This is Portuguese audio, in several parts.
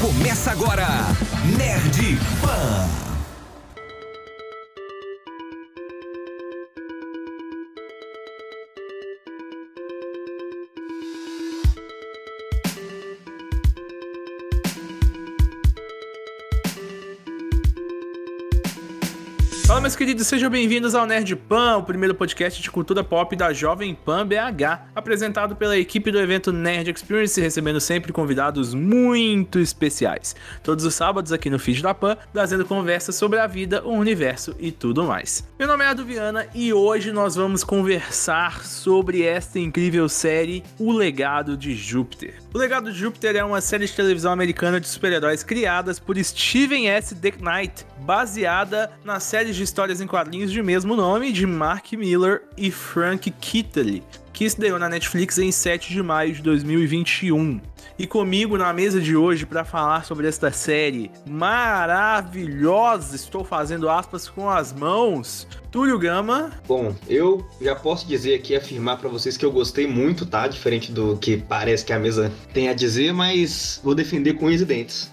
Começa agora, Nerd Pan. Meus queridos, sejam bem-vindos ao Nerd Pan, o primeiro podcast de cultura pop da Jovem Pan BH, apresentado pela equipe do evento Nerd Experience, recebendo sempre convidados muito especiais. Todos os sábados aqui no feed da Pan, trazendo conversas sobre a vida, o universo e tudo mais. Meu nome é Ado Viana e hoje nós vamos conversar sobre esta incrível série O Legado de Júpiter. O Legado de Júpiter é uma série de televisão americana de super-heróis criadas por Steven S. DeKnight, baseada na série de histórias em quadrinhos de mesmo nome de Mark Miller e Frank Kittley, que estreou na Netflix em 7 de maio de 2021. E comigo na mesa de hoje para falar sobre esta série maravilhosa, estou fazendo aspas com as mãos, Túlio Gama. Bom, eu já posso dizer aqui, afirmar para vocês que eu gostei muito, tá? Diferente do que parece que a mesa tem a dizer, mas vou defender com os dentes.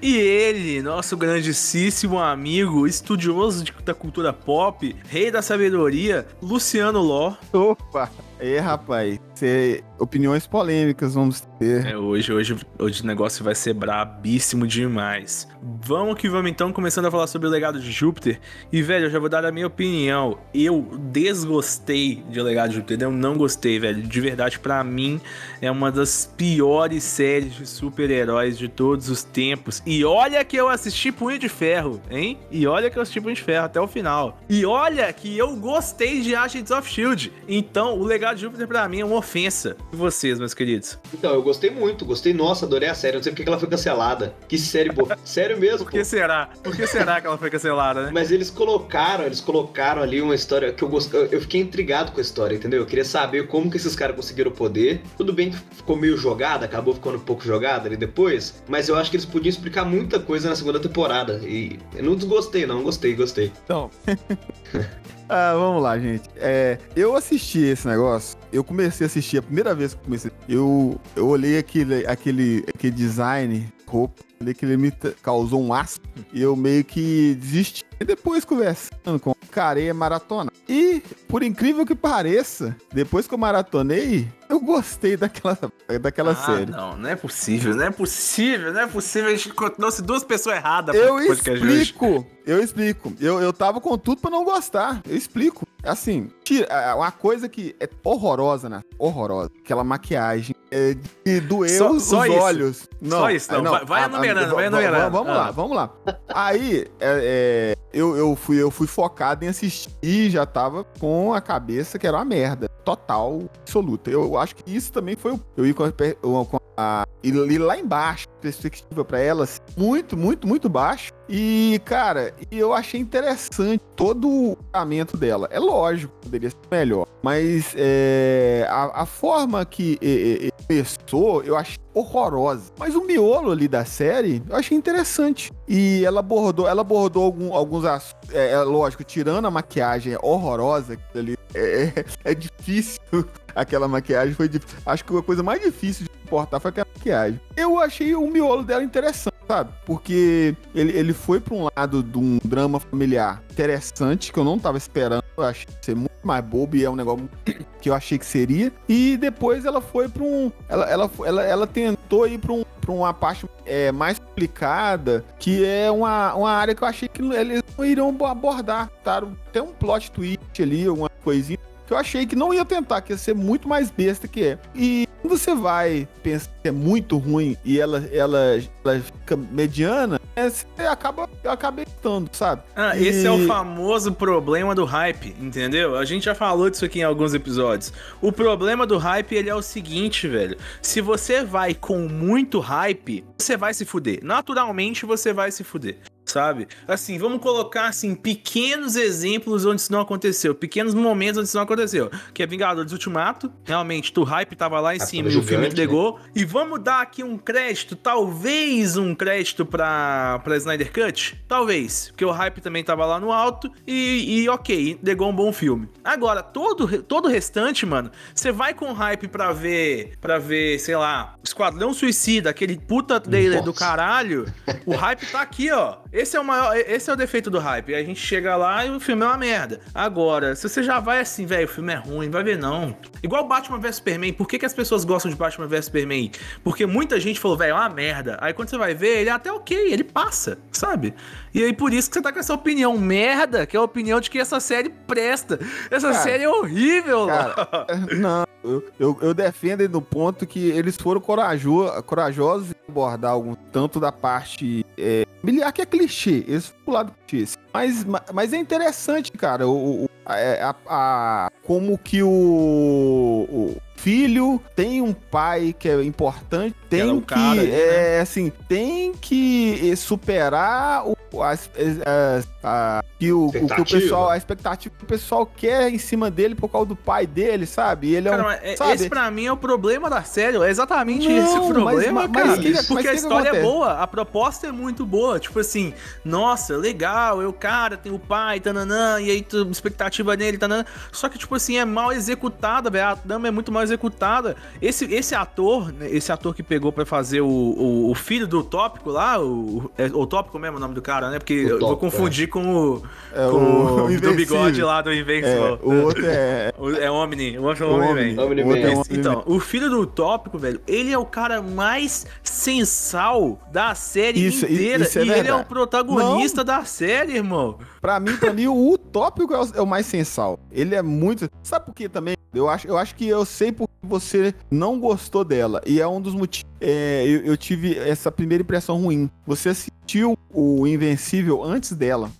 E ele, nosso grandíssimo amigo, estudioso de, da cultura pop, rei da sabedoria, Luciano Ló. Opa! E rapaz, Cê, opiniões polêmicas vamos ter. É, hoje, hoje, hoje o negócio vai ser brabíssimo demais. Vamos que vamos então, começando a falar sobre o legado de Júpiter. E, velho, eu já vou dar a minha opinião. Eu desgostei de O Legado de Júpiter. Eu não gostei, velho. De verdade, para mim, é uma das piores séries de super-heróis de todos os tempos. E olha que eu assisti Punho de Ferro, hein? E olha que eu assisti Punho de Ferro até o final. E olha que eu gostei de Agents of Shield. Então, o Legado de Júpiter, para mim, é uma ofensa. E vocês, meus queridos? Então, eu gostei muito. Gostei. Nossa, adorei a série. Não sei porque ela foi cancelada. Que série boa. Sério mesmo, Por que pô. será? Por que será que ela foi cancelada, né? Mas eles colocaram, eles colocaram ali uma história que eu gostei. Eu fiquei intrigado com a história, entendeu? Eu queria saber como que esses caras conseguiram o poder. Tudo bem que ficou meio jogada, acabou ficando um pouco jogada ali depois. Mas eu acho que eles podiam explicar muita coisa na segunda temporada. E eu não desgostei, não. Gostei, gostei. Então. ah, vamos lá, gente. É, eu assisti esse negócio. Eu comecei a assistir a primeira vez que comecei. Eu, eu olhei aquele, aquele, aquele design, roupa, olhei que ele me causou um asco. E eu meio que desisti. E depois conversando com o cara, é maratona. E, por incrível que pareça, depois que eu maratonei, eu gostei daquela, daquela ah, série. Não, não é possível, não é possível, não é possível. A gente trouxe duas pessoas erradas Eu explico, eu explico. Eu, eu tava com tudo pra não gostar. Eu explico. Assim, tira, uma coisa que é horrorosa, né? Horrorosa. Aquela maquiagem é, de doer Só- os, só os olhos. Não, Só isso, não. é, Vai- vai a- a- vai va- va- enumerando. Vamos Ah. lá, vamos lá. Aí, é, é, eu, eu, fui, eu fui focado em assistir e já tava com a cabeça que era uma merda. Total, absoluta. Eu acho que isso também foi o. Eu ia com a, com a e lá embaixo, perspectiva pra ela, assim, muito, muito, muito baixo. E, cara, eu achei interessante todo o tratamento dela. É lógico, poderia ser melhor. Mas é, a, a forma que é, é, começou, eu achei horrorosa. Mas o miolo ali da série, eu achei interessante. E ela abordou, ela abordou algum- alguns assuntos. É, é lógico, tirando a maquiagem horrorosa que ali é, é difícil. Aquela maquiagem foi difícil. Acho que a coisa mais difícil de suportar foi aquela maquiagem. Eu achei o miolo dela interessante, sabe? Porque ele, ele foi pra um lado de um drama familiar interessante, que eu não tava esperando. Eu achei ser muito mais bobo e é um negócio que eu achei que seria. E depois ela foi pra um. Ela, ela, ela, ela tentou ir pra, um, pra uma parte é, mais complicada, que é uma, uma área que eu achei que eles não iriam abordar. Tá? Tem um plot twist ali, uma coisinha que eu achei que não ia tentar, que ia ser muito mais besta que é. E quando você vai pensar que é muito ruim e ela, ela, ela fica mediana, é, você acaba, eu acabei gostando, sabe? Ah, E- esse é o famoso problema do hype, entendeu? A gente já falou disso aqui em alguns episódios. O problema do hype, ele é o seguinte, velho. Se você vai com muito hype, você vai se fuder. Naturalmente, você vai se fuder. Sabe? Assim, vamos colocar assim pequenos exemplos onde isso não aconteceu, pequenos momentos onde isso não aconteceu. Que é Vingadores Ultimato, realmente, o hype tava lá em Hype cima e o filme gigante, entregou. E vamos dar aqui um crédito, talvez um crédito pra, pra Snyder Cut? Talvez, porque o hype também tava lá no alto e, e ok, entregou um bom filme. Agora, todo, todo o restante, mano, você vai com hype pra ver, pra ver, sei lá, Esquadrão Suicida, aquele puta trailer do Nossa. caralho, o hype tá aqui, ó. Esse é o maior, esse é o defeito do hype. A gente chega lá e o filme é uma merda. Agora, se você já vai assim, velho, o filme é ruim, vai ver não. Igual Batman vs Superman, por que, que as pessoas gostam de Batman vs Superman? Porque muita gente falou, velho, é uma merda. Aí quando você vai ver, ele é até ok, ele passa, sabe? E aí por isso que você tá com essa opinião merda, que é a opinião de que essa série presta. Essa Cara, série é horrível, cara, Não, eu, eu, eu defendo no ponto que eles foram corajo, corajosos em abordar algum tanto da parte é, miliar, que é clichê. Eles foram pro lado clichê. Mas, ma- mas é interessante, cara, o, o- a, é, a- a- como que o, o filho tem um pai que é importante, tem o que, cara né? é, assim, tem que superar o, as, as- a- que o, o que o Expectativa. pessoal, a expectativa que o pessoal quer em cima dele por causa do pai dele, sabe? E ele é Cara, um, mas é- sabe? esse pra mim é o problema da série, é exatamente Não, esse o mas- problema, mas- cara. mas que- mas porque que a história é boa, a proposta é muito boa. Tipo assim, nossa, legal, eu, cara, tem o pai, tananã, e aí tu, expectativa nele, tananã. Só que, tipo assim, é mal executada, velho. A dama é muito mal executada. Esse, esse ator, né, esse ator que pegou pra fazer o, o, o filho do Tópico lá, o, é, o Tópico mesmo é o nome do cara, né? Porque eu vou confundir com o, É, com o o do bigode lá do É, Invincible. o outro é. O- É Omni, o outro é o Omni, Omni. velho. Omni O outro é Esse- Então, o filho do Utópico, velho, ele é o cara mais sensal da série Isso, inteira. isso é e ele é verdade. o protagonista da série, irmão. Pra mim, pra mim, o utópico é o, é o mais sensal. Ele é muito. Sabe por quê também? Eu acho, eu acho que eu sei porque você não gostou dela. E é um dos motivos. é, eu, eu tive essa primeira impressão ruim. Você assistiu o Invencível antes dela.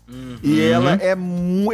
E Uhum. ela é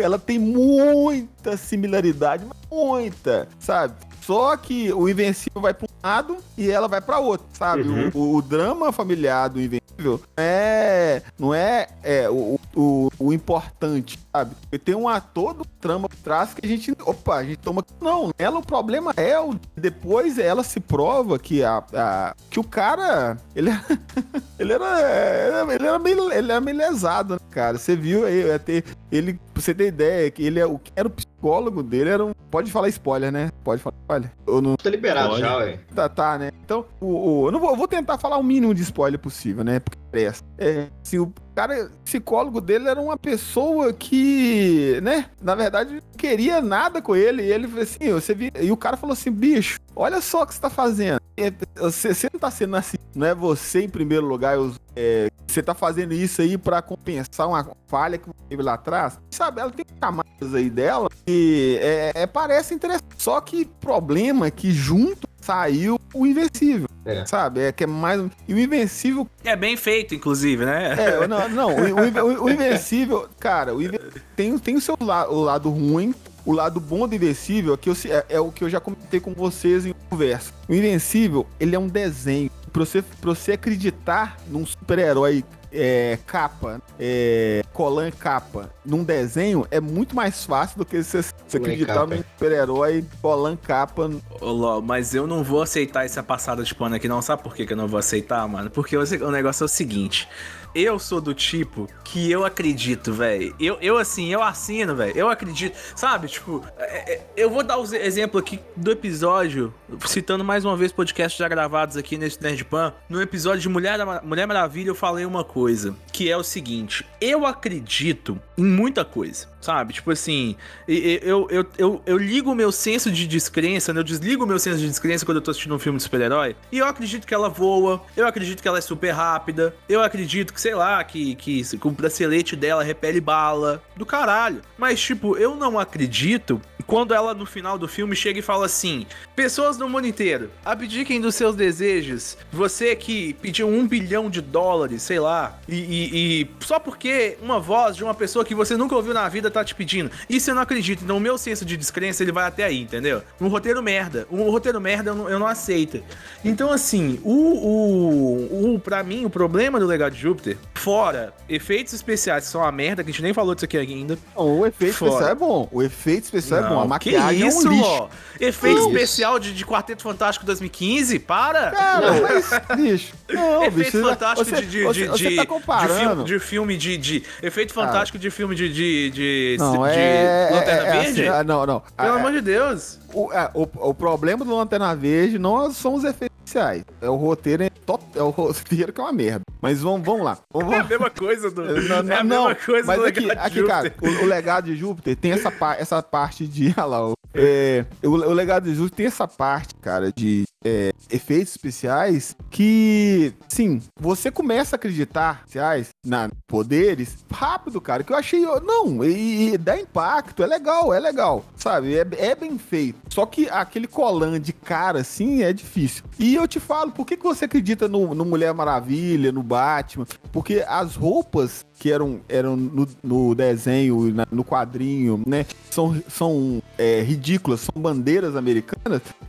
ela tem muita similaridade, muita, sabe? Só que o Invencível vai pra um lado e ela vai pra outro, sabe? Uhum. O, o drama familiar do Invencível é, não é, é o, o, o importante, sabe? Tem um ator do trama por trás que a gente, opa, a gente toma. Não, ela o problema é o depois ela se prova que a, a- que o cara, ele ele era ele era meio ele era meio lesado, né, cara? Você viu aí até ele, pra você ter ideia, que ele é o que era o psicólogo dele era um, pode falar spoiler, né? Pode falar spoiler. Ou não Tá liberado Pode. já, ué. Tá, tá, né? Então, o, o- eu não vou, eu vou tentar falar o mínimo de spoiler possível, né? Porque presta. É, assim, o cara, psicólogo dele era uma pessoa que, né? Na verdade, não queria nada com ele. E ele assim, você vi... E o cara falou assim, bicho, olha só o que você tá fazendo. É, Você, você não tá sendo assim, não é você em primeiro lugar, os- é, você tá fazendo isso aí pra compensar uma falha que teve lá atrás. Sabe, ela tem camadas aí dela que é, é, parece interessante. Só que problema é que junto saiu o Invencível. É. Sabe? É que é mais. E o Invencível. É bem feito, inclusive, né? É, não, não o, o o- Invencível, cara, o Inve- tem, tem o seu la- o lado ruim. O lado bom do Invencível que eu é, é o que eu já comentei com vocês em conversa. O Invencível, ele é um desenho. Pra você, pra você acreditar num super-herói é, capa, é, colan capa, num desenho, é muito mais fácil do que você, acreditar num super-herói colan capa. Ô, Ló, mas eu não vou aceitar essa passada de pano aqui, não. Sabe por que, eu não vou aceitar, mano? Porque o, negócio é o seguinte. Eu sou do tipo que eu acredito, velho. Eu, eu, assim, eu assino, velho. Eu acredito. Sabe, tipo, é- é- eu vou dar o exemplo aqui do episódio, citando mais uma vez podcasts já gravados aqui nesse Nerd Pan. No episódio de Mulher, Mulher Maravilha, eu falei uma coisa, que é o seguinte: eu acredito em muita coisa, sabe? Tipo assim, eu, eu, eu, eu ligo o meu senso de descrença, né? eu desligo o meu senso de descrença quando eu tô assistindo um filme de super-herói, e eu acredito que ela voa, eu acredito que ela é super rápida, eu acredito que, sei lá, que, que o bracelete dela repele bala, do caralho. Mas, tipo, eu não acredito quando ela no final do filme chega e fala assim: Pessoas do mundo inteiro, abdiquem dos seus desejos. Você que pediu um bilhão de dólares, sei lá, e, e- e só porque uma voz de uma pessoa que você nunca ouviu na vida tá te pedindo. Isso eu não acredito. Então o meu senso de descrença ele vai até aí, entendeu? Um roteiro merda. Um roteiro merda eu não, eu não aceito. Então, assim, o, o, o. Pra mim, o problema do Legado de Júpiter Fora efeitos especiais, que são uma merda, que a gente nem falou disso aqui ainda. Não, o efeito Fora. especial é bom. O efeito especial é bom. A Não, maquiagem que isso, é um lixo. ó. Efeito Não. especial de, de Quarteto Fantástico 2015? Para! Cara, mas, bicho. Não, Efeito bicho. fantástico você, de, de, você, de, você de- tá de comparando. filme, de filme de, de- Efeito fantástico de filme de. de, de, Não, de é. Lanterna é, é Verde? assim, ah, não, não. Pelo Ah, amor de Deus. o, é, o, o problema do Lanterna Verde não são os efeitos especiais. É o roteiro, é, é o roteiro que é uma merda. Mas vamos, vamos lá. Vamos, É a vamos. mesma coisa do. Não, não, é a mesma coisa mas do aqui, de aqui cara, o, o legado de Júpiter tem essa, essa parte de. Olha lá, o, é, o, o legado de Júpiter tem essa parte, cara, de é, efeitos especiais que, sim, você começa a acreditar especiais, na poderes rápido, cara. Que eu achei. Não, e, e dá impacto, é legal, é legal, sabe? É, é bem feito. Só que aquele colan de cara, assim, é difícil. E eu te falo, por que, que você acredita no, no Mulher Maravilha, no Batman? Porque as roupas que eram, eram no, no desenho, na- no quadrinho, né? São, são é, ridículas, são bandeiras americanas.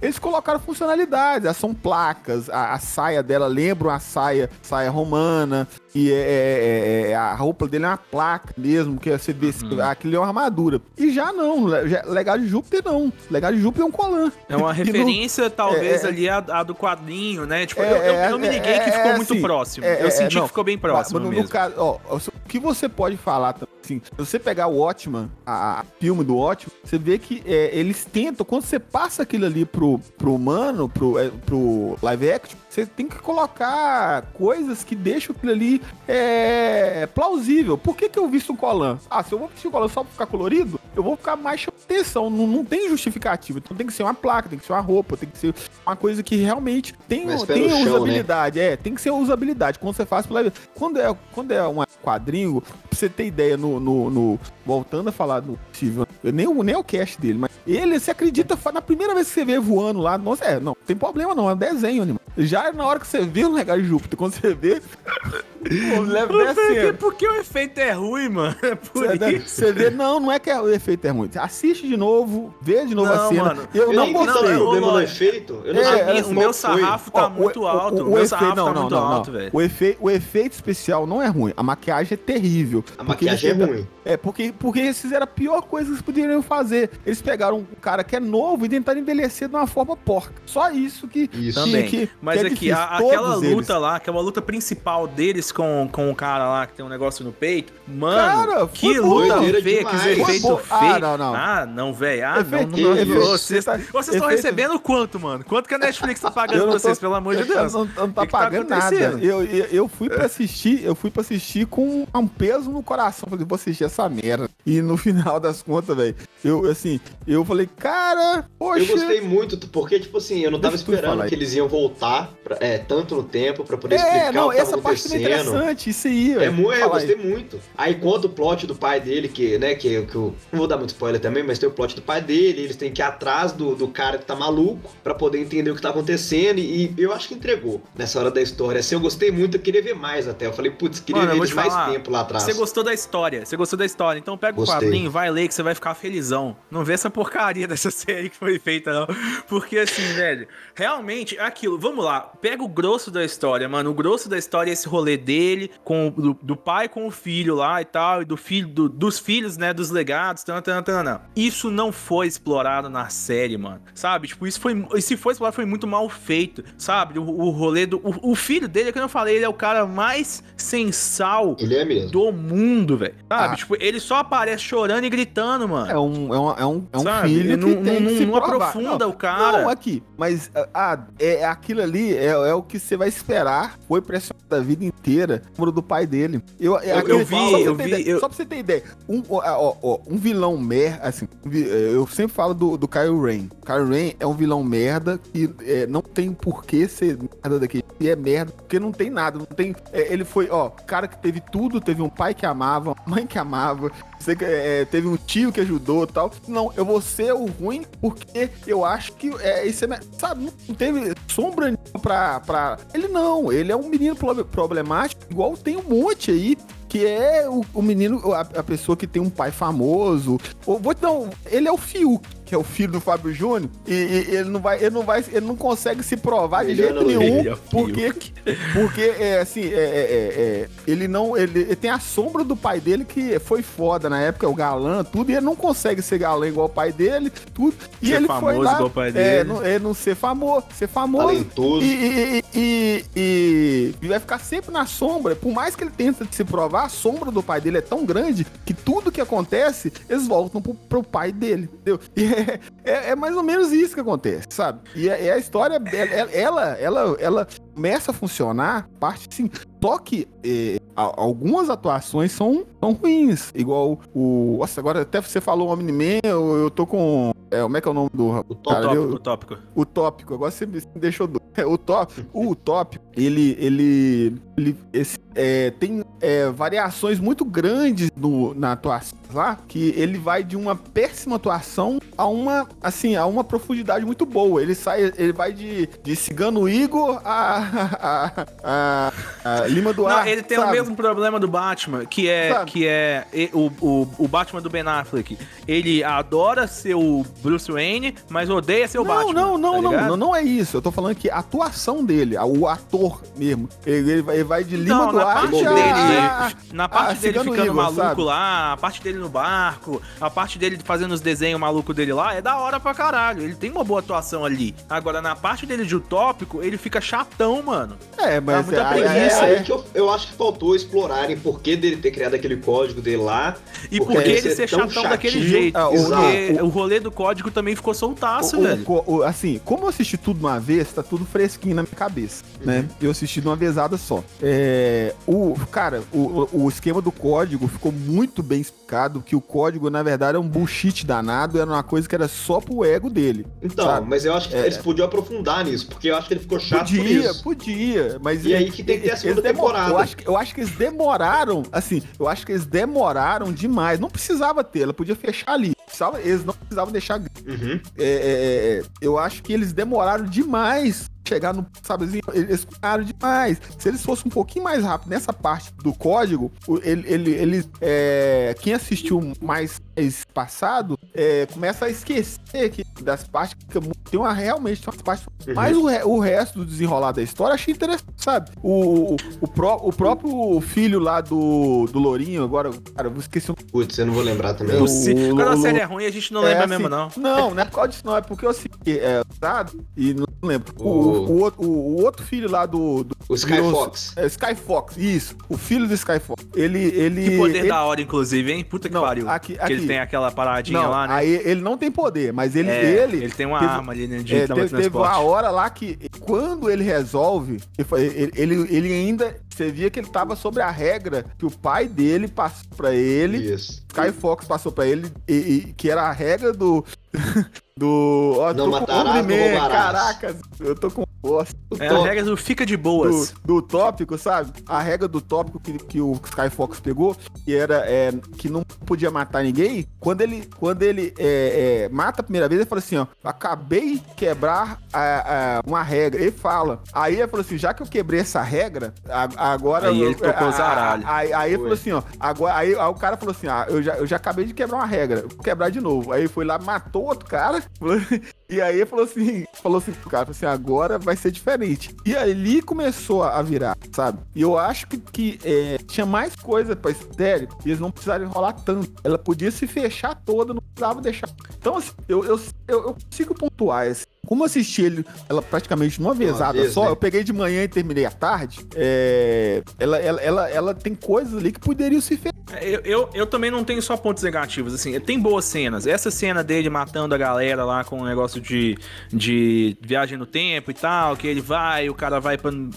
Eles colocaram funcionalidades, elas são placas, a, a saia dela lembra uma saia, saia romana, e é, é- é- a roupa dele é uma placa mesmo, que você vê, aquilo é uma armadura. E já não, le- já- Legado de Júpiter não. Legado de Júpiter é um colan. É uma E no- referência, talvez, é- ali, a, a do quadrinho, né? Tipo, É, eu, eu, é, eu me é, liguei que é, ficou é muito assim, próximo. é, eu é, senti não. que ficou bem próximo Mas no, caso, ó, o que você pode falar também, assim, se você pegar o Watchman, a, a filme do Watchman, você vê que é, eles tentam, quando você passa aquilo ali pro, pro humano, pro, é, pro live action, você tem que colocar coisas que deixam aquilo ali é, plausível. Por que, que eu visto o colan? Ah, se eu vou vestir o colan só pra ficar colorido, eu vou ficar mais chamando atenção. Não, não tem justificativa. Então tem que ser uma placa, tem que ser uma roupa, tem que ser uma coisa que realmente tem, tem né? usabilidade. É, tem que ser usabilidade. Quando você faz live. Quando é, quando é um quadrinho, pra você ter ideia, no. no- no- voltando a falar do Steve, eu nem, o- nem o cast dele, mas ele, você acredita, na primeira vez que você vê voando lá, nossa, é, não, tem problema não, é um desenho, animal. Já na hora que você vê o Legado de Júpiter, quando você vê. Pô, leva Por que, descendo. por que o efeito é ruim, mano? É por Você, isso. você vê, não, não é que o efeito é ruim. Assiste de novo, vê de novo a Não, cena. mano, eu, Eu não gostei. eu- problema no eu- efeito. Eu não É, A minha- qual o meu foi. sarrafo tá Ó, muito o- alto. o- O, o meu efe- sarrafo não, tá não, muito não, não. alto, velho. O, efe... o efeito especial não é ruim. A maquiagem é terrível. A Porque maquiagem é eles ruim. É, porque, porque eles fizeram a pior coisa que eles poderiam fazer. Eles pegaram um cara que é novo e tentaram envelhecer de uma forma porca. Só isso que. Isso. que- Também. que- Mas que é aqui, a- aquela eles. luta lá, aquela luta principal deles com, com o cara lá que tem um negócio no peito, mano, Cara, que luta feia, que efeito feio. Ah, não, não. Ah, não, velho. Ah, não, não, não, Vocês tá- vocês estão recebendo quanto, mano? Quanto que a Netflix tá pagando não vocês, tô- pelo amor de eu Deus? Não, não tá que que tá pagando nada. Eu, eu, eu fui pra assistir, eu fui pra assistir com um peso no coração. Falei, vou assistir essa merda. E no final das contas, velho, eu assim, eu falei, cara, poxa. Eu gostei muito, porque, tipo assim, eu não tava Deixa esperando que eles iam voltar pra- é, tanto no tempo pra poder É, explicar não, o que tava essa parte é acontecendo. Interessante, isso aí, É velho. muito, eu Fala aí. gostei muito. Aí conta o plot do pai dele, que, né, que, que eu não vou dar muito spoiler também, mas tem o plot do pai dele, eles têm que ir atrás do, do cara que tá maluco pra poder entender o que tá acontecendo, e, eu acho que entregou nessa hora da história. Assim, eu gostei muito, eu queria ver mais até. Eu falei, putz, queria Mano, eu ver te mais falar, tempo lá atrás. Você gostou da história, você gostou da história. Então pega Gostei. o quadrinho, vai ler que você vai ficar felizão. Não vê essa porcaria dessa série que foi feita, não. Porque assim, velho, realmente, é aquilo, vamos lá, pega o grosso da história, mano. O grosso da história é esse rolê dele, com, do, do pai com o filho lá e tal, e do filho, do- dos filhos, né, dos legados, tan, tan, tan, tan. Isso não foi explorado na série, mano. Sabe? Tipo, isso foi. e Se foi explorado, foi muito mal feito. Sabe? O, o rolê do. O, o filho dele, é que eu falei, ele é o cara mais sensal Ele é mesmo. do mundo, velho. Sabe? Ah. Tipo, ele só aparece chorando e gritando, mano. É um, é um, é um, é um Sabe? filho Não- que tem não- que não aprofunda o cara. Não, aqui. Mas ah, é, é aquilo ali é, é o que você vai esperar. Foi pressionado a vida inteira. O número do pai dele. Eu, é Eu- eu vi, só pra você eu ter vi, ideia- eu- Só pra você ter ideia. Um, ó, ó, ó, um vilão merda, assim, vi- eu sempre falo do, do Kyle Rain. Kyle Rain é um vilão merda que é, não tem por que ser merda daqui. E é merda, porque não tem nada. Não tem, é, ele foi, ó, cara que teve tudo, teve um pai que amava, uma mãe que amava, você, é, teve um tio que ajudou tal. Não, eu vou ser o ruim porque eu acho que é, isso é, sabe, não teve sombra pra, pra... Ele não, ele é um menino pro- problemático, igual tem um monte aí, que é o, o menino, a, a pessoa que tem um pai famoso. Ou, vou ele é o Fiuk. Que é o filho do Fábio Júnior, e, e ele não vai, ele não vai, ele não consegue se provar de Melhor jeito não nenhum, ler. porque, porque é assim, é, é, é, é, ele não, ele, ele tem a sombra do pai dele que foi foda na época, o galã, tudo, e ele não consegue ser galã igual o pai dele, tudo, e Ser ele foi famoso lá, igual o pai é, dele. não, é, não ser famoso, ser famoso, Talentoso. e, e, e, e- e vai ficar sempre na sombra. Por mais que ele tente se provar, a sombra do pai dele é tão grande que tudo que acontece, eles voltam pro, pro pai dele, entendeu? E é, é- mais ou menos isso que acontece, sabe? E é a história, ela, ela, ela, ela começa a funcionar, parte sim. Só que a- algumas atuações são, são ruins. Igual o. Nossa, agora até você falou Omni-Man, eu, eu tô com. É, como é que é o nome do. O O cara, tópico, o tópico. o tópico, agora você me deixou doido. É, O tópico, o tópico, ele, ele, ele esse, é, tem é, variações muito grandes no, na atuação lá, que ele vai de uma péssima atuação a uma, assim, a uma profundidade muito boa. Ele sai, ele vai de, de Cigano Igor a, a, a, a Lima Não, Duarte. ele tem sabe? o mesmo problema do Batman, que é, Sabe? que é o, o, o Batman do Ben Affleck. Ele adora ser o Bruce Wayne, mas odeia ser o não, Batman. Não, não, tá não, não, não é isso. Eu tô falando que a atuação dele, a- o ator mesmo, ele, ele vai- ele vai de Lima Não, na Duarte parte a- dele, a- na parte ah, dele ficando Igor, maluco sabe? lá, a parte dele no barco, a parte dele fazendo os desenhos malucos dele lá, é da hora pra caralho. Ele tem uma boa atuação ali. Agora, na parte dele de utópico, ele fica chatão, mano. É, mas muita é, preguiça, É, é, eu, eu acho que faltou explorarem por que dele ter criado aquele código dele lá. E Porque por que ele ele ser ser tão chatão daquele chatinho, jeito? ah, o- Porque o- o rolê do código também ficou soltaço, o- velho. o- o- assim, como eu assisti tudo de uma vez, tá tudo fresquinho na minha cabeça, né? Eu assisti de uma vezada só. É, o, cara, o, o esquema do código ficou muito bem explicado, que o código, na verdade, é um bullshit danado, era uma coisa que era só pro ego dele. Então, Sabe? mas eu acho que É. eles podiam aprofundar nisso, porque eu acho que ele ficou chato por Podia, isso. podia, mas... E aí que tem que ter a segunda demo- temporada. Eu acho, eu acho que eles demoraram, assim, eu acho que eles demoraram demais. Não precisava ter, ela podia fechar ali. Eles não precisavam deixar Uhum. é, é, é, eu acho que eles demoraram demais chegar no, sabe assim, eles demoraram demais. Se eles fossem um pouquinho mais rápido nessa parte do código, ele, ele, ele é, quem assistiu mais esse passado é, começa a esquecer que das partes que tem uma realmente tem umas partes, Uhum. mas o, re- o resto do desenrolar da história eu achei interessante, sabe? O, o, o, pró- o próprio filho lá do, do Lourinho, agora, cara, eu esqueci o Putz, eu não vou lembrar também. O- Quando a o- série é ruim, a gente não é, lembra assim, mesmo, não. Não, não é por causa disso, não. É porque eu assisti, é, sabe? E não lembro. O, O- o, outro- o, o outro filho lá do. do O Sky virou- Fox. É, Sky Fox, isso. O filho do Sky Fox. Ele. ele Que poder ele, da hora, inclusive, hein? Puta que Não, pariu. aqui- Que ele aqui. tem aquela paradinha Não, lá, né? aí ele não tem poder, mas ele. É, ele, ele tem uma teve- arma ali né, de é, teve, teve uma hora lá que, quando ele resolve, ele, ele, ele ainda. Você via que ele tava sobre a regra que o pai dele passou pra ele. Isso. Sky Fox passou pra ele, e, e- que era a regra do. do. Ó, Não matarás, Omni-Man, não roubarás. Caraca, eu tô com bosta. É a regra do fica de Do, boas. do tópico, sabe? A regra do tópico que, que o Sky Fox pegou, que era é, que não podia matar ninguém. Quando ele, quando ele é, é, mata a primeira vez, ele fala assim: ó, acabei de quebrar a- a- uma regra. Ele fala. Aí ele falou assim: já que eu quebrei essa regra, a- agora. Aí eu- ele tocou a- os aralhos. Aí, aí ele falou assim: ó, agora. Aí, aí o cara falou assim: ah, eu já, eu já acabei de quebrar uma regra, vou quebrar de novo. Aí foi lá, matou outro cara. E aí falou assim, falou assim pro cara, falou assim, agora vai ser diferente. E ali começou a virar, sabe? E eu acho que, que é, tinha mais coisa pra esse série e eles não precisaram enrolar tanto. Ela podia se fechar toda, não precisava deixar. Então, assim, eu, eu, eu, eu consigo pontuar esse. Como eu assisti ele, ela praticamente numa vezada vez, só, né? eu peguei de manhã e terminei à tarde. é, ela, ela, ela, ela tem coisas ali que poderiam se fechar. Eu, eu, eu também não tenho só pontos negativos, assim, tem boas cenas. Essa cena dele matando a galera lá com o negócio de, de viagem no tempo e tal, que ele vai, o cara vai pra, no,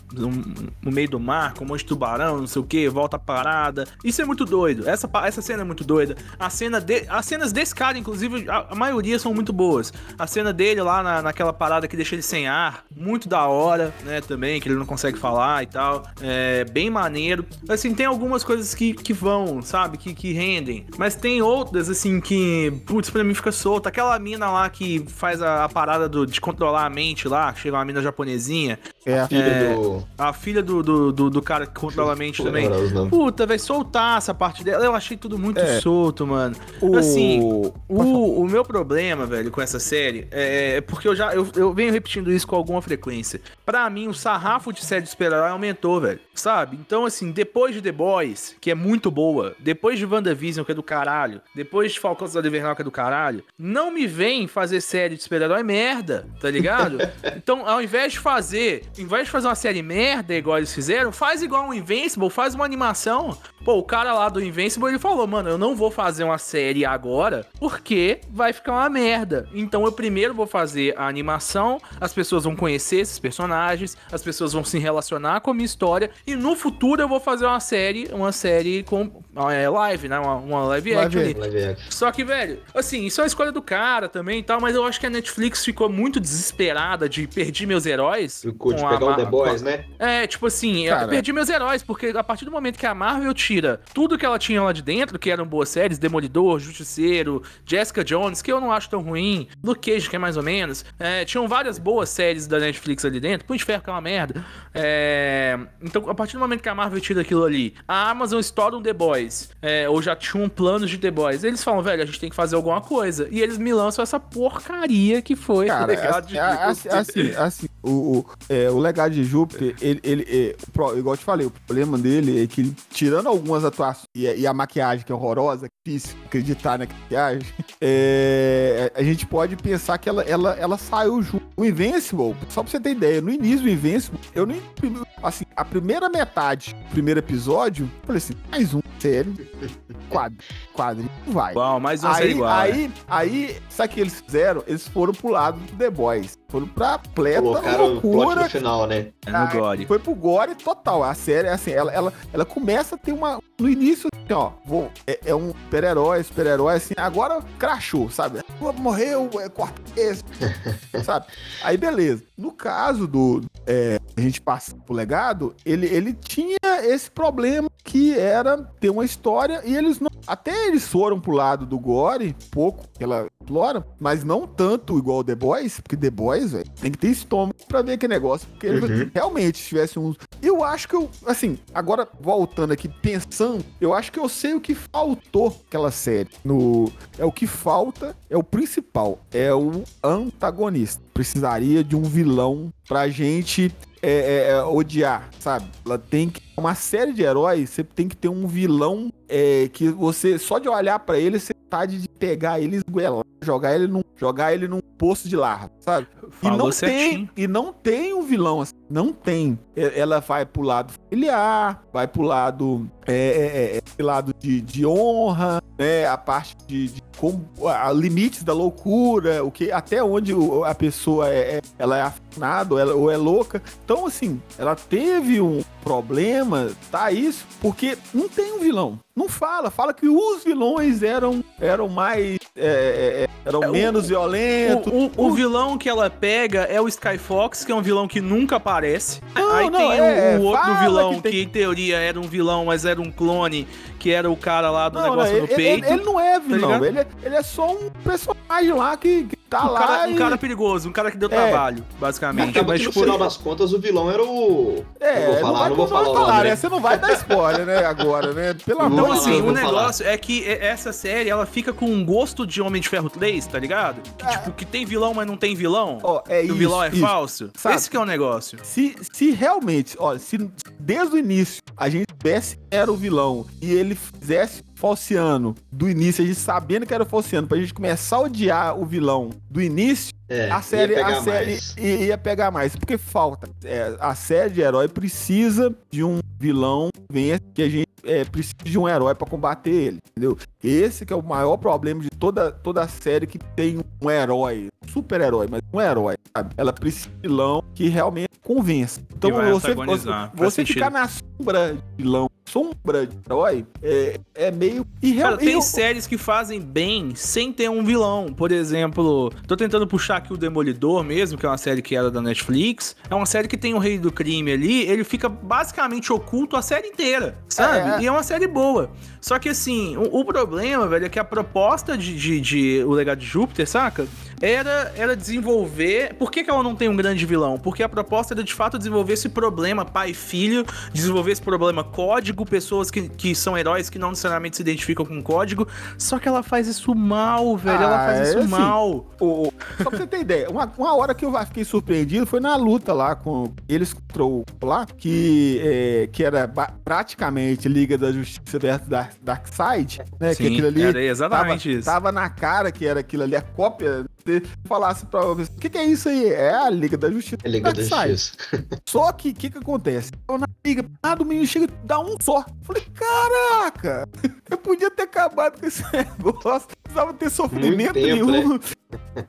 no meio do mar com um monte de tubarão, não sei o que, volta a parada. Isso é muito doido. Essa, essa cena é muito doida. A cena de, as cenas desse cara, inclusive, a, a maioria são muito boas. A cena dele lá na, naquela parada que deixa ele sem ar, muito da hora, né, também, que ele não consegue falar e tal. É bem maneiro. Assim, tem algumas coisas que, que vão. Bom, sabe? Que, que rendem. Mas tem outras, assim, que, putz, pra mim fica solta. Aquela mina lá que faz a, a parada do, de controlar a mente lá, chega uma mina japonesinha. É, Filha É, do. A filha do, do, do, do cara que controla a mente Vou também. Puta, vai soltar essa parte dela. Eu achei tudo muito É. solto, mano. o... assim. O, o meu problema, velho, com essa série é porque eu já eu, eu venho repetindo isso com alguma frequência. Pra mim, o sarrafo de série de super-herói aumentou, velho. Sabe? Então, assim, depois de The Boys, que é muito boa, depois de WandaVision, que é do caralho, depois de Falcão da Invernal, que é do caralho, não me vem fazer série de super-herói merda, tá ligado? então, ao invés de fazer, ao invés de fazer uma série merda igual eles fizeram, faz igual o Invincible, faz uma animação. Pô, o cara lá do Invincible, ele falou, mano, eu não vou fazer uma série agora, porque vai ficar uma merda. Então eu primeiro vou fazer a animação, as pessoas vão conhecer esses personagens, as pessoas vão se relacionar com a minha história, e no futuro eu vou fazer uma série, uma série com é, live, né? Uma, uma live Live action. Live action. Só que, velho, assim, isso é uma escolha do cara também e tal, mas eu acho que a Netflix ficou muito desesperada de perder meus heróis. Ficou de com a pegar o The Boys, com né? É, tipo assim, Cara. eu perdi meus heróis, porque a partir do momento que a Marvel tira tudo que ela tinha lá de dentro, que eram boas séries, Demolidor, Justiceiro, Jessica Jones, que eu não acho tão ruim, Luke Cage, que é mais ou menos, é, tinham várias boas séries da Netflix ali dentro, Punho de Ferro, que é uma merda. É, então, a partir do momento que a Marvel tira aquilo ali, a Amazon estoura um The Boys, é, ou já tinham planos de The Boys, eles falam, velho, a gente tem que fazer alguma coisa. E eles me lançam essa porcaria que foi o Cara, legado de é, é, assim, assim, assim, o, o, é, o legado de Júpiter, ele, ele é, o igual eu te falei, o problema dele é que, tirando algumas atuações e, a- e a maquiagem que é horrorosa, é difícil acreditar na maquiagem, é, a gente pode pensar que ela, ela, ela saiu junto. O Invincible, só pra você ter ideia, no início do Invincible, eu nem. Assim, a primeira metade do primeiro episódio, eu falei assim, mais um, sério, quadro, quadrinho, vai. Mais série Aí, igual. aí, aí, sabe o que eles fizeram? Eles foram pro lado do The Boys. Foram pra pleta Colocaram loucura. no final, né? É no Gore. Foi pro gore total. A série, assim, ela, ela, ela começa a ter uma. No início, assim, ó, vou, é, é um super-herói, super-herói, assim, agora crachou, sabe? Morreu, é, corta esse, sabe? Aí, beleza. No caso do. é, a gente passa pro legado, ele, ele tinha esse problema que era ter uma história e eles não. Até eles foram pro lado do Gore, pouco, que ela explora, mas não tanto igual The Boys, porque The Boys, velho, tem que ter estômago pra ver aquele negócio, porque ele Uhum. realmente tivesse uns. Eu acho que eu, assim, agora voltando aqui, pensando, eu acho que eu sei o que faltou aquela série. No, é o que falta, é o principal, é o antagonista. Precisaria de um vilão pra gente é, é, é, odiar, sabe? Ela tem que. Uma série de heróis, você tem que ter um vilão é, que você, só de olhar pra ele, você tá de pegar ele e esguelar, jogar ele num, jogar ele num poço de larva, sabe? E Falou não certinho. tem, e não tem um vilão assim, não tem. E- Ela vai pro lado familiar, vai pro lado, é, é, é, esse lado de, de honra, né? A parte de, de como, a, limites da loucura, o que até onde a pessoa é, é- ela é afinada ou, ela- ou é louca. Então assim, ela teve um problema, tá isso, porque não tem um vilão. Não fala, fala que os vilões eram eram mais é, é, é, eram É, o- menos violentos. O, o- o vilão que ela pega é o Skyfox, que é um vilão que nunca aparece. Não, Aí não, tem é, o, o outro vilão que que, tem- em teoria era um vilão, mas era um clone, que era o cara lá do Não, negócio não, no ele, peito. ele- ele não é vilão, ligado? ele, é, ele é só um personagem lá que, que tá um, lá. cara, um e- cara perigoso, um cara que deu É. trabalho, basicamente. Acaba Mas, que no tipo, final das contas o vilão era o. É, não vou falar, não vou falar o né? né? Você não vai dar spoiler, né, agora, né? Pelo amor Então, assim, o vou falar. negócio é que essa série, ela fica com um gosto de Homem de Ferro 3, tá ligado? Que, tipo, que tem vilão, mas não tem vilão. Ó, é e isso, o vilão é isso. falso. Sabe? Esse que é o negócio. Se, se realmente, olha, se desde o início a gente soubesse que era o vilão e ele fizesse falciano do início, a gente sabendo que era o falciano, pra gente começar a odiar o vilão do início, É, a série, ia a pegar série mais. ia pegar mais, porque falta. É, a série de herói precisa de um vilão venha que a gente é, precisa de um herói pra combater ele, entendeu? Esse que é o maior problema de toda, toda série que tem um herói, um super-herói, mas um herói, sabe? Ela precisa de um vilão que realmente convença. Então, você, você, você ficar na sombra de vilão, sombra de herói, é, é meio irreal. Cara, tem eu- séries que fazem bem sem ter um vilão. Por exemplo, tô tentando puxar aqui o Demolidor mesmo, que é uma série que era da Netflix. É uma série que tem o Rei do Crime ali, ele fica basicamente oculto a série inteira, sabe? É. E é uma série boa. Só que assim, o, o problema, velho, é que a proposta de, de, de O Legado de Júpiter, saca? Era, era desenvolver. Por que, que ela não tem um grande vilão? Porque a proposta era de fato desenvolver esse problema pai e filho, desenvolver esse problema código, pessoas que, que são heróis que não necessariamente se identificam com código. Só que ela faz isso mal, velho. ela Ah, faz isso é assim. mal. O- só pra você ter ideia, uma, uma hora que eu fiquei surpreendido foi na luta lá com eles contra o lá, que, é, que era praticamente Liga da Justiça versus Dark, Darkseid, né? que Sim, aquilo ali era exatamente tava, isso. tava na cara que era aquilo ali, a cópia. Se falasse pra você, o que, que é isso aí? É a Liga da Justiça. É Liga da. Justiça. Só que o que, que acontece? Eu na liga, ah, do menino chega e dá um só. Falei, caraca, eu podia ter acabado com esse negócio, não precisava ter sofrimento tempo, né? nenhum.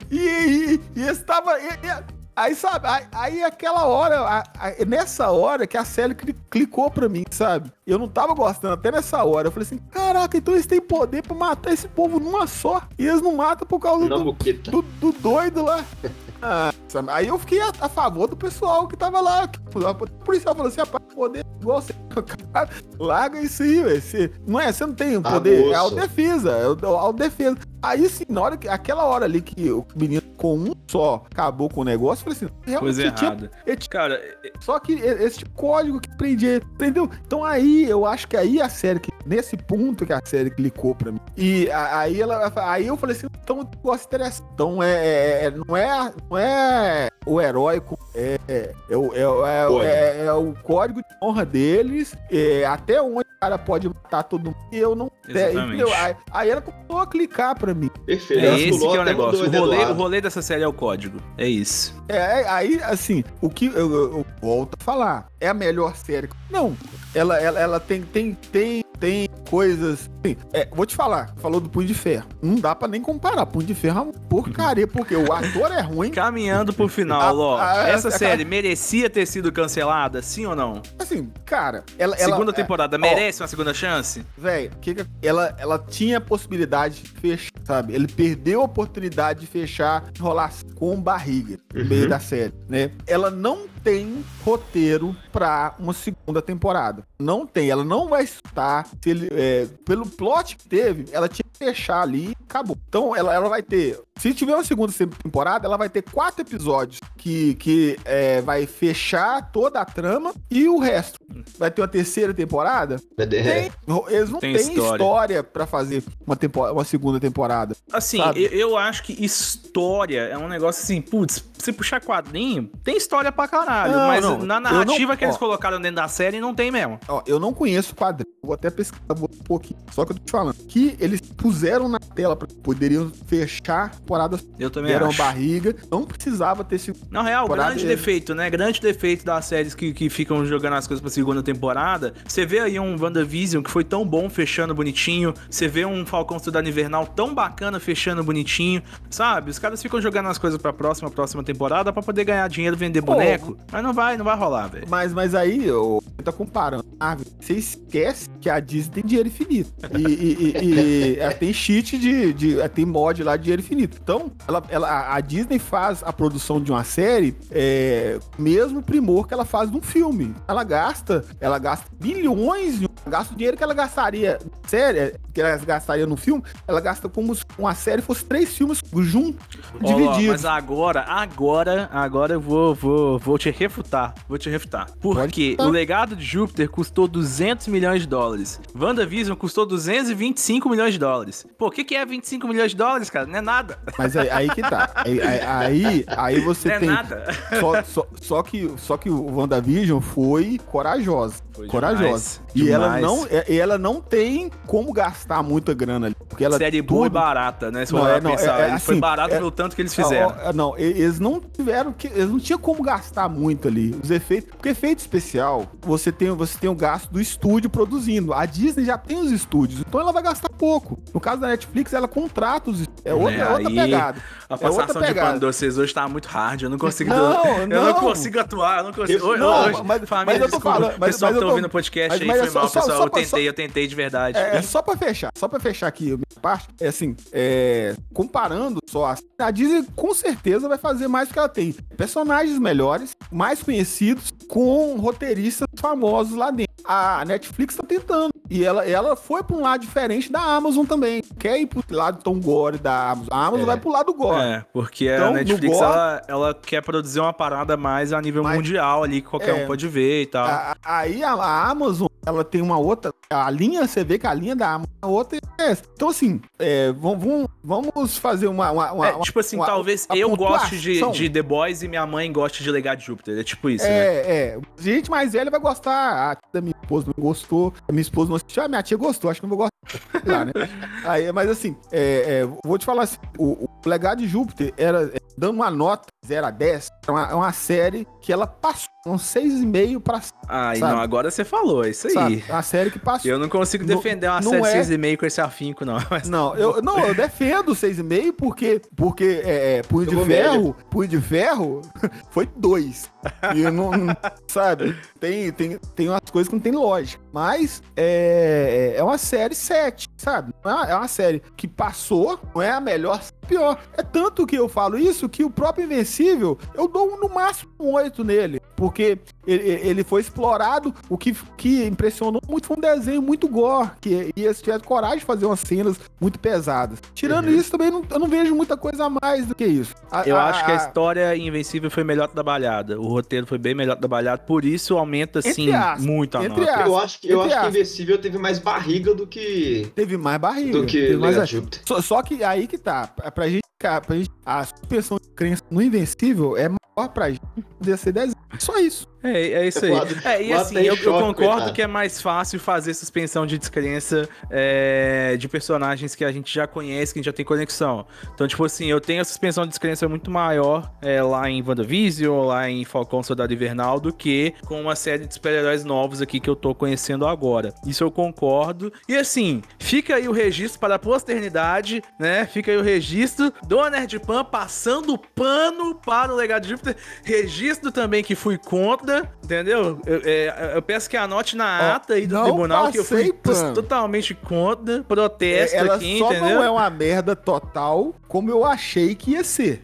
E, e, e esse tava. e- e- aí, sabe, aí, aí aquela hora, a- a- nessa hora que a Sally cli- clicou pra mim, sabe? Eu não tava gostando até nessa hora. Eu falei assim, caraca, então eles têm poder pra matar esse povo numa só. E eles não matam por causa do, do, do doido lá. Ah, aí eu fiquei a, a favor do pessoal que tava lá. que- O policial falou assim: rapaz, poder igual você. Larga isso aí, velho. Não é? Você não tem Ah, poder. moço. É autodefesa. É auto- autodefesa. Aí, assim, na hora que. Aquela hora ali que o menino com um só acabou com o negócio, eu falei assim: realmente Coisa tinha- errada. ele tinha- Cara, só que esse tipo código que prendia, entendeu? Então aí eu acho que aí a série, que, nesse ponto que a série clicou pra mim. E a- aí ela aí eu falei assim, então eu gosto interessante. Então é, é- é- não, é, não é o herói, com- é, é, é, o- é, é, Código. é- é o código de honra deles, é, até onde cara pode matar todo mundo. E eu não. é, Exatamente. entendeu? Aí, aí ela começou a clicar pra mim. Perfeito. é esse que é o negócio. O rolê, o rolê dessa série é o código. É isso. É, aí, assim, o que eu, eu- eu volto a falar, é a melhor série. Não, ela, ela, ela tem, tem, tem, tem coisas. Assim, é, vou te falar, falou do Punho de Ferro. Não dá pra nem comparar. Punho de Ferro é uma porcaria, porque o ator é ruim. Caminhando pro final, A- ó. a- essa a- série merecia ter sido cancelada, sim ou não? Assim, cara, ela. ela Segunda é, temporada merece uma segunda chance? Véi, que que- ela, ela tinha a possibilidade de fechar, sabe? Ele perdeu a oportunidade de fechar, enrolar com barriga no meio Uhum. da série, né? Ela não tem roteiro pra uma segunda temporada. Não tem. Ela não vai estar. Se ele, é, pelo plot que teve, ela tinha que fechar ali e acabou. Então, ela, ela vai ter. Se tiver uma segunda temporada, ela vai ter quatro episódios que, que é, vai fechar toda a trama e o resto. Vai ter uma terceira temporada? É, Tem. Eles não têm história. história, pra fazer uma, tempo- uma segunda temporada. Assim, eu, eu acho que história é um negócio assim, putz, se puxar quadrinho, tem história pra caralho. Não, mas não, na narrativa não- que eles ó. colocaram dentro da série, não tem mesmo. Ó, eu não conheço o quadrinho, vou até pesquisar um pouquinho. Só que eu tô te falando que eles puseram na tela pra poderiam fechar temporadas Eu também deram acho. barriga, não precisava ter esse Na real, grande e- defeito, né? Grande defeito das séries que, que ficam jogando as coisas pra segunda temporada. Você vê aí um WandaVision que foi tão bom fechando bonitinho. Você vê um Falcão Estudado Invernal tão bacana fechando bonitinho. Sabe? Os caras ficam jogando as coisas pra próxima, próxima temporada pra poder ganhar dinheiro vender Pô, boneco. Mas não vai, não vai rolar, velho. Mas, mas aí, ô, você tá comparando. Ah, você esquece que a Disney tem dinheiro infinito. E, e- e- e ela tem cheat de, de. ela Tem mod lá de dinheiro infinito. Então, ela, ela, a Disney faz a produção de uma série é, mesmo primor que ela faz de um filme. Ela gasta, ela gasta bilhões, gasta o dinheiro que ela gastaria série, que ela gastaria no filme, ela gasta como se uma série fosse três filmes juntos, divididos. mas agora, agora, agora eu vou, vou, vou te refutar. Vou te refutar. Porque o legado de Júpiter custou 200 milhões de dólares. WandaVision custou 225 milhões de dólares. Pô, o que, que é 25 milhões de dólares, cara? Não é nada. Mas aí, aí que tá. Aí, aí, aí, aí você Não é tem. nada. Só, só, só que, só que o WandaVision foi corajosa. Foi corajosa. demais, E ela demais. não, e ela não tem como gastar gastar muita grana ali. Porque ela Série boa e tudo- barata, né? Se Não, é, não, pensar, é- é foi assim, barato é- pelo tanto que eles fizeram. Ah, ó, Não, e- eles não tiveram que. Eles não tinham como gastar muito ali. Os efeitos. Porque efeito especial, você tem, você tem o gasto do estúdio produzindo. A Disney já tem os estúdios, então ela vai gastar pouco. No caso da Netflix, ela contrata os. É outra, É, outra aí, pegada. A É outra passação de pegada. pano de vocês hoje tá muito hard. Eu não consigo. Não, eu não não. consigo atuar. Eu não consigo. Eu- Hoje, não, hoje, mas- família, mas eu tô desculpa, falando- mas- pessoal mas que tá tô- ouvindo o podcast mas- aí, foi é só- mal, só- pessoal. só eu tentei, eu tentei de verdade. É, é só pra fechar, só pra fechar aqui a minha parte, é assim, é, comparando só, a, a Disney com certeza vai fazer mais do que ela tem. Personagens melhores, mais conhecidos, com roteiristas famosos lá dentro. A Netflix tá tentando. E ela, ela foi pra um lado diferente da Amazon também. Quer ir pro lado tão gore da Amazon. A Amazon É. vai pro lado gore. É, porque Então, a Netflix, Gore- ela, ela quer produzir uma parada mais a nível mundial ali, que qualquer É. um pode ver e tal. A- a- Aí a, a Amazon, ela tem uma outra. A linha, você vê que a linha da Amazon é outra. é essa. Então, assim, é, vamos, vamos, fazer uma. uma, uma- É, tipo assim, uma- talvez a eu goste de, de The Boys e minha mãe goste de Legado de Júpiter. É tipo isso, né? É, é. Gente mais velha vai gostar. A tia da minha esposa não gostou. A minha esposa não assistiu. A minha tia gostou. Acho que não vou gostar. Lá, né? Aí, mas assim, é, é, vou te falar assim: o, o Legado de Júpiter era, é, dando uma nota 0 a 10, é uma, é uma série que ela passou um 6,5 pra cima. Ai, Sabe? não, agora você falou, é isso aí. Sabe? É uma série que passou. Eu não consigo Não- defender uma não série é- 6,5 com esse afinco, não. Mas Não, eu, não, eu defendo 6,5 porque, porque é, é, Punho de Ferro, Punho de Ferro foi 2. E eu não, não- sabe, tem, tem, tem umas coisas que não tem lógica. Mas é, é uma série 7, sabe? É uma, é uma série que passou, não é a melhor, é a pior. É tanto que eu falo isso que o próprio Invencível, eu dou no máximo um 8 nele. Porque ele, ele foi explorado, o que, que impressionou muito foi um desenho muito gore, que e eles tiveram coragem de fazer umas cenas muito pesadas. Tirando Uhum. isso, também não- eu não vejo muita coisa a mais do que isso. A- eu a- acho que a história Invencível foi melhor trabalhada. O roteiro foi bem melhor trabalhado, por isso aumenta, Entre sim, aspas, muito a nota. aspas. Eu acho, que, eu acho que. Invencível teve mais barriga do que, Teve mais barriga. do que mais Júpiter. Só, só que aí que tá. Pra gente, gente. A suspensão de crença no Invencível é maior pra gente poder ser desenho. Só isso. É, é isso aí. Lado- É, e assim, eu, eu concordo coitado. que é mais fácil fazer suspensão de descrença é, de personagens que a gente já conhece, que a gente já tem conexão. Então, tipo assim, eu tenho a suspensão de descrença muito maior é, lá em WandaVision, lá em Falcão Soldado Invernal, do que com uma série de super-heróis novos aqui que eu tô conhecendo agora. Isso eu concordo. E assim, fica aí o registro para a posternidade, né? Fica aí o registro do Nerd Pan passando pano para o Legado de Júpiter. Registro também que fui contra, entendeu? Eu, é, eu peço que anote na ata aí do não tribunal que eu fui pano. totalmente contra, protesto Ela aqui, só entendeu? não é uma merda total como eu achei que ia ser.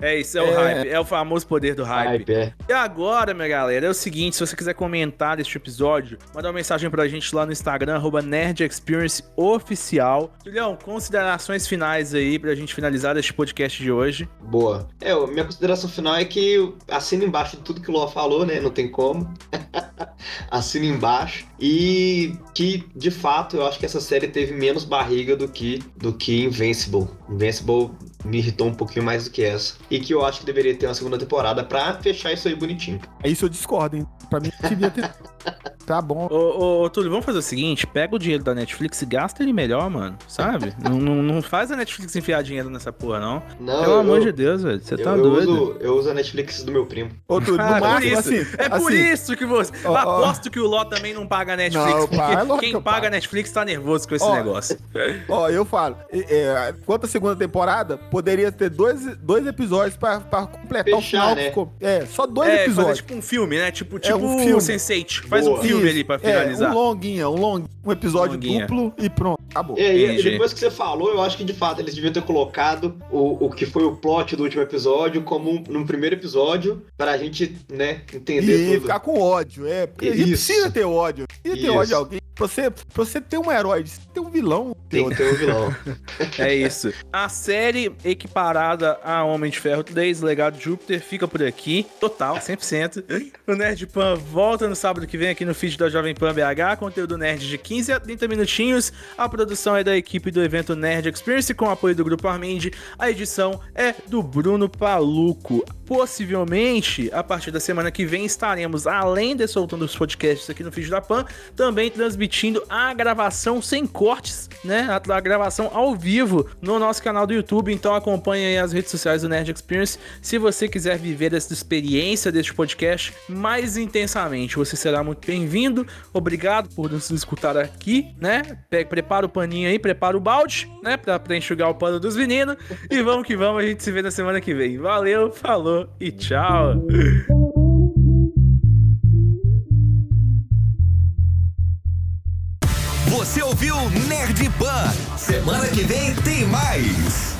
É isso, é o É. hype, é o famoso poder do hype. Hype, é. E agora, minha galera, é o seguinte: se você quiser comentar deste episódio, manda uma mensagem pra gente lá no Instagram, arroba Nerd Experience Oficial. Julião, considerações finais aí pra gente finalizar este podcast de hoje. Boa. É, minha consideração final é que assina embaixo de tudo que o Ló falou, né? Não tem como. assina embaixo. E que, de fato, eu acho que essa série teve menos barriga do que, do que Invincible. Invincible me irritou um pouquinho mais do que essa. E que eu acho que deveria ter uma segunda temporada pra fechar isso aí bonitinho. É isso eu discordo, hein? Pra mim, devia ter. tá bom. Ô, ô, ô, Túlio, vamos fazer o seguinte: pega o dinheiro da Netflix e gasta ele melhor, mano. Sabe? não, não, não faz a Netflix enfiar dinheiro nessa porra, não. Não, Pelo eu, amor eu, de Deus, velho. Você tá eu, eu doido. uso, eu uso a Netflix do meu primo. Ô, Túlio, Ah, no máximo, isso. assim. é por assim, isso que você. Ó, ó. Aposto que o Ló também não paga a Netflix. Não, porque é que quem eu paga pago. a Netflix tá nervoso com esse Ó, negócio. Ó, eu falo, é, é, quanto a segunda temporada, poderia ter dois, dois episódios pra, pra completar o Fechar, final. né? que ficou- É, só dois é, fazer episódios. tipo um filme, né? Tipo, É, tipo um filme. Sense8. Faz Boa. um filme Isso, ali pra É, finalizar. um longuinha, um longuinho, um episódio Longuinha. duplo e pronto, acabou. É, e- depois que você falou, eu acho que de fato eles deviam ter colocado o, o que foi o plot do último episódio como um, num primeiro episódio, pra gente, né, entender E tudo. ficar com ódio, é. Porque a gente Isso. precisa ter ódio. Precisa ter Isso. ódio de alguém. Pra você, pra você ter um herói, você ter um vilão. Tem que ter um vilão. É isso. A série equiparada a Homem de Ferro 3, Legado de Júpiter, fica por aqui. Total, 100%. O Nerd Pan volta no sábado que vem aqui no feed da Jovem Pan BH. Conteúdo nerd de 15 a 30 minutinhos. A produção é da equipe do evento Nerd Experience com apoio do Grupo Armindi. A edição é do Bruno Paluco. Possivelmente, a partir da semana que vem, estaremos, além de soltando os podcasts aqui no Feed da Pan, também transmitindo a gravação sem cortes, né? A, a gravação ao vivo no nosso canal do YouTube. Então acompanhe aí as redes sociais do Nerd Experience. Se você quiser viver essa experiência deste podcast mais intensamente, você será muito bem-vindo. Obrigado por nos escutar aqui, né? Prepara o paninho aí, prepara o balde, né? Pra, pra enxugar o pano dos meninos. E vamos que vamos, a gente se vê na semana que vem. Valeu, falou! e tchau. Você ouviu Nerd Pan? Semana que vem tem mais.